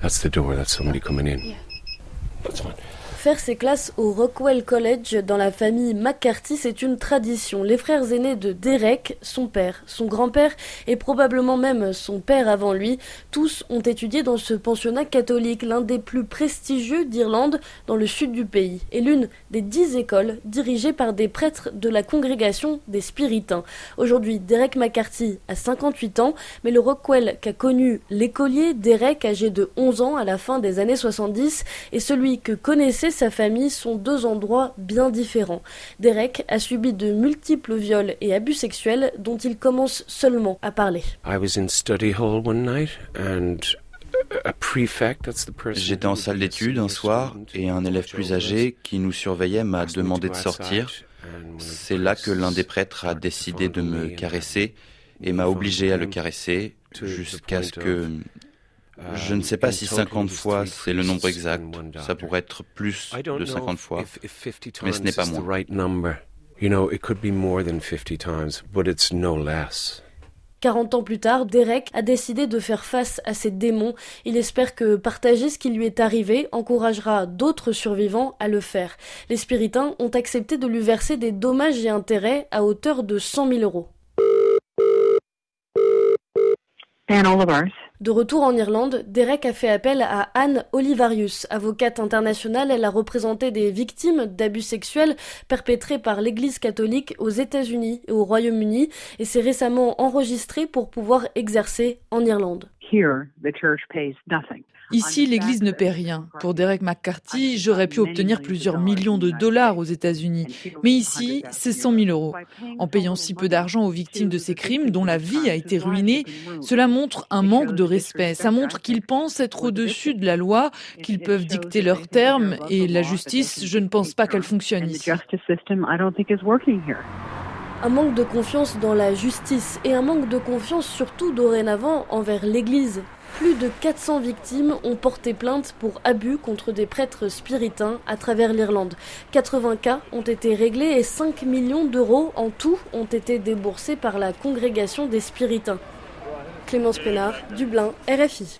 That's the door. That's somebody coming in. That's fine. Faire ses classes au Rockwell College dans la famille McCarthy, c'est une tradition. Les frères aînés de Derek, son père, son grand-père et probablement même son père avant lui, tous ont étudié dans ce pensionnat catholique, l'un des plus prestigieux d'Irlande dans le sud du pays, et l'une des dix écoles dirigées par des prêtres de la congrégation des Spiritains. Aujourd'hui, Derek McCarthy a 58 ans, mais le Rockwell qu'a connu l'écolier Derek âgé de 11 ans à la fin des années 70 et celui que connaissait sa famille sont deux endroits bien différents. Derek a subi de multiples viols et abus sexuels dont il commence seulement à parler. J'étais en salle d'études un soir et un élève plus âgé qui nous surveillait m'a demandé de sortir. C'est là que l'un des prêtres a décidé de me caresser et m'a obligé à le caresser jusqu'à ce que je ne sais pas si 50 fois c'est le nombre exact. Ça pourrait être plus de 50 fois, mais ce n'est pas moi. 40 ans plus tard, Derek a décidé de faire face à ses démons. Il espère que partager ce qui lui est arrivé encouragera d'autres survivants à le faire. Les spiritains ont accepté de lui verser des dommages et intérêts à hauteur de 100 000 euros. De retour en Irlande, Derek a fait appel à Anne Olivarius. Avocate internationale, elle a représenté des victimes d'abus sexuels perpétrés par l'Église catholique aux États-Unis et au Royaume-Uni et s'est récemment enregistrée pour pouvoir exercer en Irlande. Ici, l'Église ne paie rien. Pour Derek McCarthy, j'aurais pu obtenir plusieurs millions de dollars aux États-Unis. Mais ici, c'est 100 000 euros. En payant si peu d'argent aux victimes de ces crimes, dont la vie a été ruinée, cela montre un manque de respect. Ça montre qu'ils pensent être au-dessus de la loi, qu'ils peuvent dicter leurs termes, et la justice, je ne pense pas qu'elle fonctionne ici. Un manque de confiance dans la justice et un manque de confiance surtout dorénavant envers l'Église. Plus de 400 victimes ont porté plainte pour abus contre des prêtres spiritains à travers l'Irlande. 80 cas ont été réglés et 5 millions d'euros en tout ont été déboursés par la congrégation des spiritains. Clémence Pénard, Dublin, RFI.